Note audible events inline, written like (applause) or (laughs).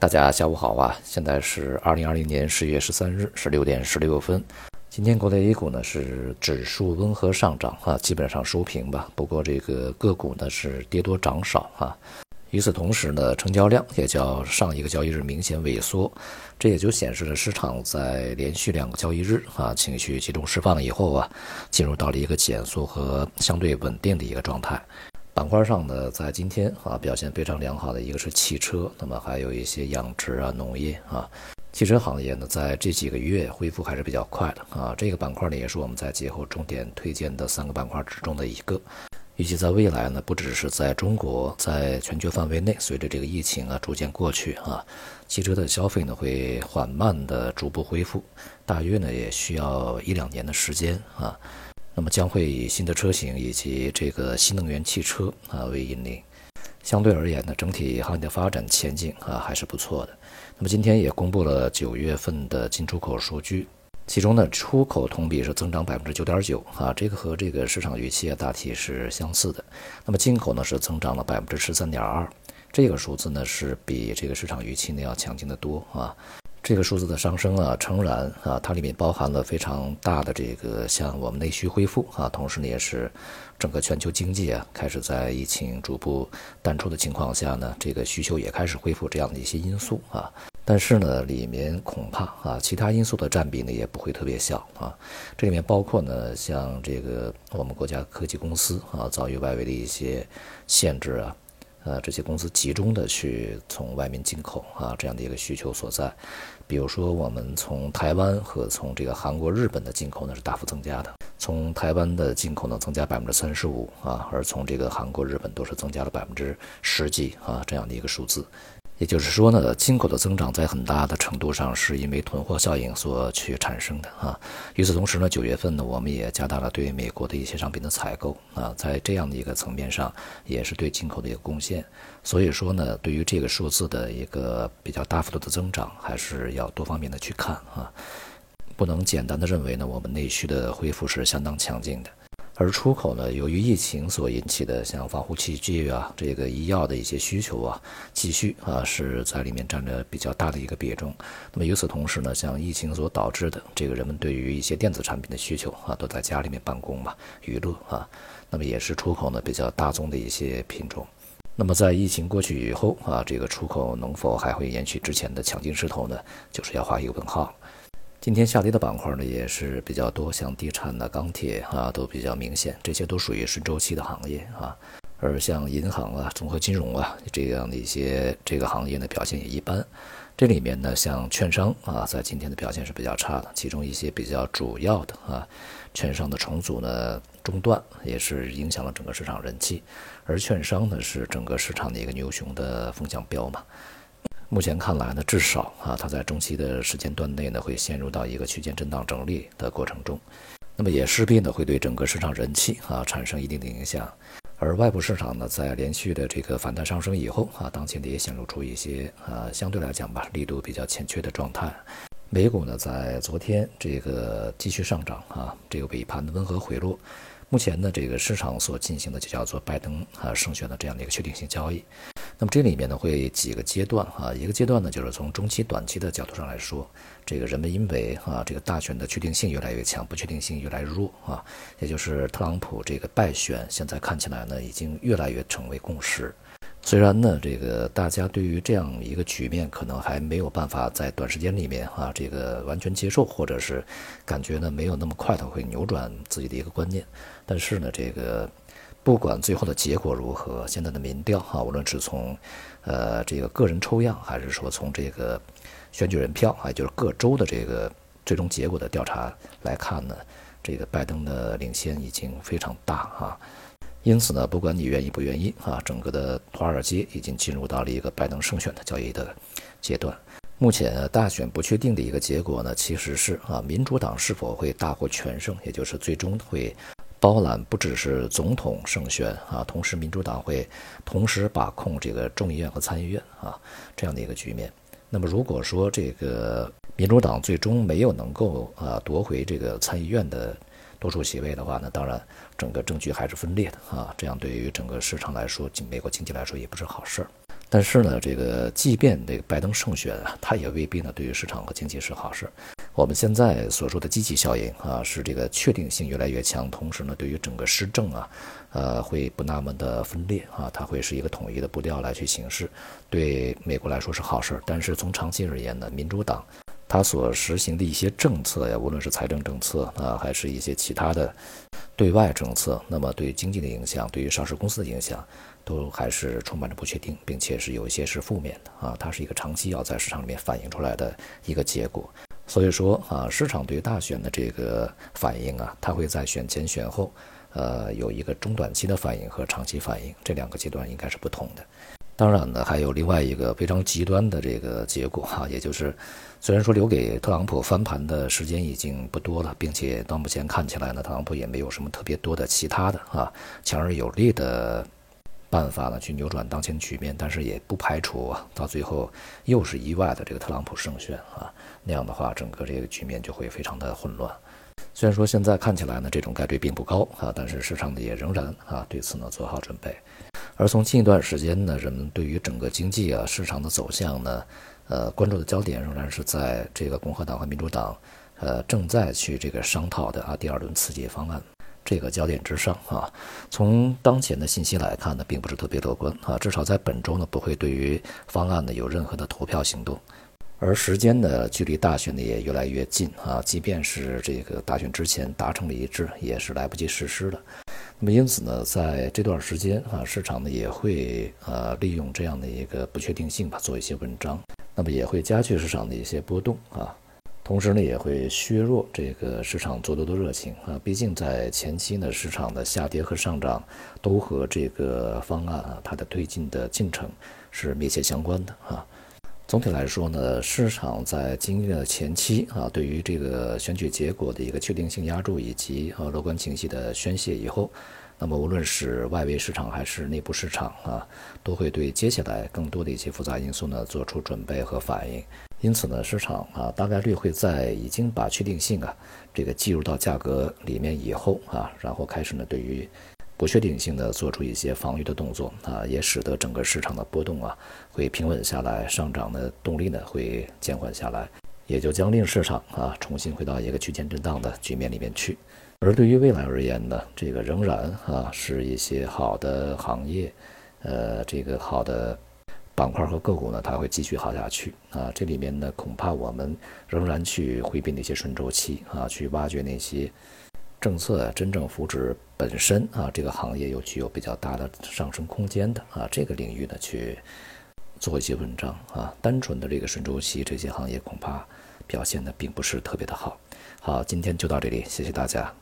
大家下午好啊！现在是二零二零年十月十三日十六点十六分。今天国内 A 股呢是指数温和上涨啊，基本上收平吧。不过这个个股呢是跌多涨少啊。与此同时呢，成交量也较上一个交易日明显萎缩，这也就显示了市场在连续两个交易日啊情绪集中释放以后啊，进入到了一个减速和相对稳定的一个状态。板块上呢，在今天啊表现非常良好的一个是汽车，那么还有一些养殖啊、农业啊。汽车行业呢，在这几个月恢复还是比较快的啊。这个板块呢，也是我们在节后重点推荐的三个板块之中的一个。预计在未来呢，不只是在中国，在全球范围内，随着这个疫情啊逐渐过去啊，汽车的消费呢会缓慢的逐步恢复，大约呢也需要一两年的时间啊。那么将会以新的车型以及这个新能源汽车啊为引领，相对而言呢，整体行业的发展前景啊还是不错的。那么今天也公布了九月份的进出口数据，其中呢出口同比是增长百分之九点九啊，这个和这个市场预期啊大体是相似的。那么进口呢是增长了百分之十三点二，这个数字呢是比这个市场预期呢要强劲的多啊。这个数字的上升啊，诚然啊，它里面包含了非常大的这个像我们内需恢复啊，同时呢也是整个全球经济啊开始在疫情逐步淡出的情况下呢，这个需求也开始恢复这样的一些因素啊。但是呢，里面恐怕啊，其他因素的占比呢也不会特别小啊。这里面包括呢，像这个我们国家科技公司啊遭遇外围的一些限制啊。呃，这些公司集中的去从外面进口啊，这样的一个需求所在。比如说，我们从台湾和从这个韩国、日本的进口呢是大幅增加的。从台湾的进口呢增加百分之三十五啊，而从这个韩国、日本都是增加了百分之十几啊，这样的一个数字。也就是说呢，进口的增长在很大的程度上是因为囤货效应所去产生的啊。与此同时呢，九月份呢，我们也加大了对美国的一些商品的采购啊，在这样的一个层面上，也是对进口的一个贡献。所以说呢，对于这个数字的一个比较大幅度的增长，还是要多方面的去看啊，不能简单的认为呢，我们内需的恢复是相当强劲的。而出口呢，由于疫情所引起的像防护器具啊，这个医药的一些需求啊，继续啊是在里面占着比较大的一个比重。那么与此同时呢，像疫情所导致的这个人们对于一些电子产品的需求啊，都在家里面办公嘛，娱乐啊，那么也是出口呢比较大宗的一些品种。那么在疫情过去以后啊，这个出口能否还会延续之前的强劲势头呢？就是要画一个问号。今天下跌的板块呢也是比较多，像地产的、钢铁啊都比较明显，这些都属于顺周期的行业啊。而像银行啊、综合金融啊这样的一些这个行业呢表现也一般。这里面呢像券商啊，在今天的表现是比较差的，其中一些比较主要的啊，券商的重组呢中断，也是影响了整个市场人气。而券商呢是整个市场的一个牛熊的风向标嘛。目前看来呢，至少啊，它在中期的时间段内呢，会陷入到一个区间震荡整理的过程中，那么也势必呢会对整个市场人气啊产生一定的影响。而外部市场呢，在连续的这个反弹上升以后啊，当前呢也显露出一些啊相对来讲吧力度比较欠缺的状态。美股呢在昨天这个继续上涨啊，这个尾盘的温和回落。目前呢，这个市场所进行的就叫做拜登啊胜选的这样的一个确定性交易。那么这里面呢会几个阶段啊，一个阶段呢就是从中期、短期的角度上来说，这个人们因为啊这个大选的确定性越来越强，不确定性越来越弱啊，也就是特朗普这个败选，现在看起来呢已经越来越成为共识。虽然呢这个大家对于这样一个局面可能还没有办法在短时间里面啊这个完全接受，或者是感觉呢没有那么快的会扭转自己的一个观念，但是呢这个。不管最后的结果如何，现在的民调啊，无论是从呃这个个人抽样，还是说从这个选举人票，啊，就是各州的这个最终结果的调查来看呢，这个拜登的领先已经非常大啊。因此呢，不管你愿意不愿意啊，整个的华尔街已经进入到了一个拜登胜选的交易的阶段。目前大选不确定的一个结果呢，其实是啊，民主党是否会大获全胜，也就是最终会。包揽不只是总统胜选啊，同时民主党会同时把控这个众议院和参议院啊这样的一个局面。那么如果说这个民主党最终没有能够啊夺回这个参议院的多数席位的话呢，当然整个政局还是分裂的啊，这样对于整个市场来说，美国经济来说也不是好事儿。但是呢，这个即便这个拜登胜选啊，他也未必呢对于市场和经济是好事。我们现在所说的积极效应啊，是这个确定性越来越强，同时呢，对于整个施政啊，呃，会不那么的分裂啊，它会是一个统一的步调来去行事，对美国来说是好事。但是从长期而言呢，民主党它所实行的一些政策呀，无论是财政政策啊，还是一些其他的对外政策，那么对经济的影响，对于上市公司的影响，都还是充满着不确定，并且是有一些是负面的啊，它是一个长期要在市场里面反映出来的一个结果。所以说啊，市场对于大选的这个反应啊，它会在选前选后，呃，有一个中短期的反应和长期反应，这两个阶段应该是不同的。当然呢，还有另外一个非常极端的这个结果 (laughs) 哈，也就是虽然说留给特朗普翻盘的时间已经不多了，并且到目前看起来呢，特朗普也没有什么特别多的其他的啊强而有力的。办法呢，去扭转当前局面，但是也不排除啊，到最后又是意外的这个特朗普胜选啊，那样的话，整个这个局面就会非常的混乱。虽然说现在看起来呢，这种概率并不高啊，但是市场呢也仍然啊对此呢做好准备。而从近一段时间呢，人们对于整个经济啊市场的走向呢，呃关注的焦点仍然是在这个共和党和民主党呃正在去这个商讨的啊第二轮刺激方案。这个焦点之上啊，从当前的信息来看呢，并不是特别乐观啊。至少在本周呢，不会对于方案呢有任何的投票行动。而时间呢，距离大选呢也越来越近啊。即便是这个大选之前达成了一致，也是来不及实施的。那么因此呢，在这段时间啊，市场呢也会呃利用这样的一个不确定性吧，做一些文章，那么也会加剧市场的一些波动啊。同时呢，也会削弱这个市场做多的热情啊。毕竟在前期呢，市场的下跌和上涨都和这个方案啊它的推进的进程是密切相关的啊。总体来说呢，市场在经历了前期啊对于这个选举结果的一个确定性压注以及啊乐观情绪的宣泄以后，那么无论是外围市场还是内部市场啊，都会对接下来更多的一些复杂因素呢做出准备和反应。因此呢，市场啊大概率会在已经把确定性啊这个计入到价格里面以后啊，然后开始呢对于不确定性的做出一些防御的动作啊，也使得整个市场的波动啊会平稳下来，上涨的动力呢会减缓下来，也就将令市场啊重新回到一个区间震荡的局面里面去。而对于未来而言呢，这个仍然啊是一些好的行业，呃，这个好的。板块和个股呢，它会继续好下去啊。这里面呢，恐怕我们仍然去回避那些顺周期啊，去挖掘那些政策真正扶持本身啊，这个行业又具有比较大的上升空间的啊，这个领域呢，去做一些文章啊。单纯的这个顺周期，这些行业恐怕表现的并不是特别的好。好，今天就到这里，谢谢大家。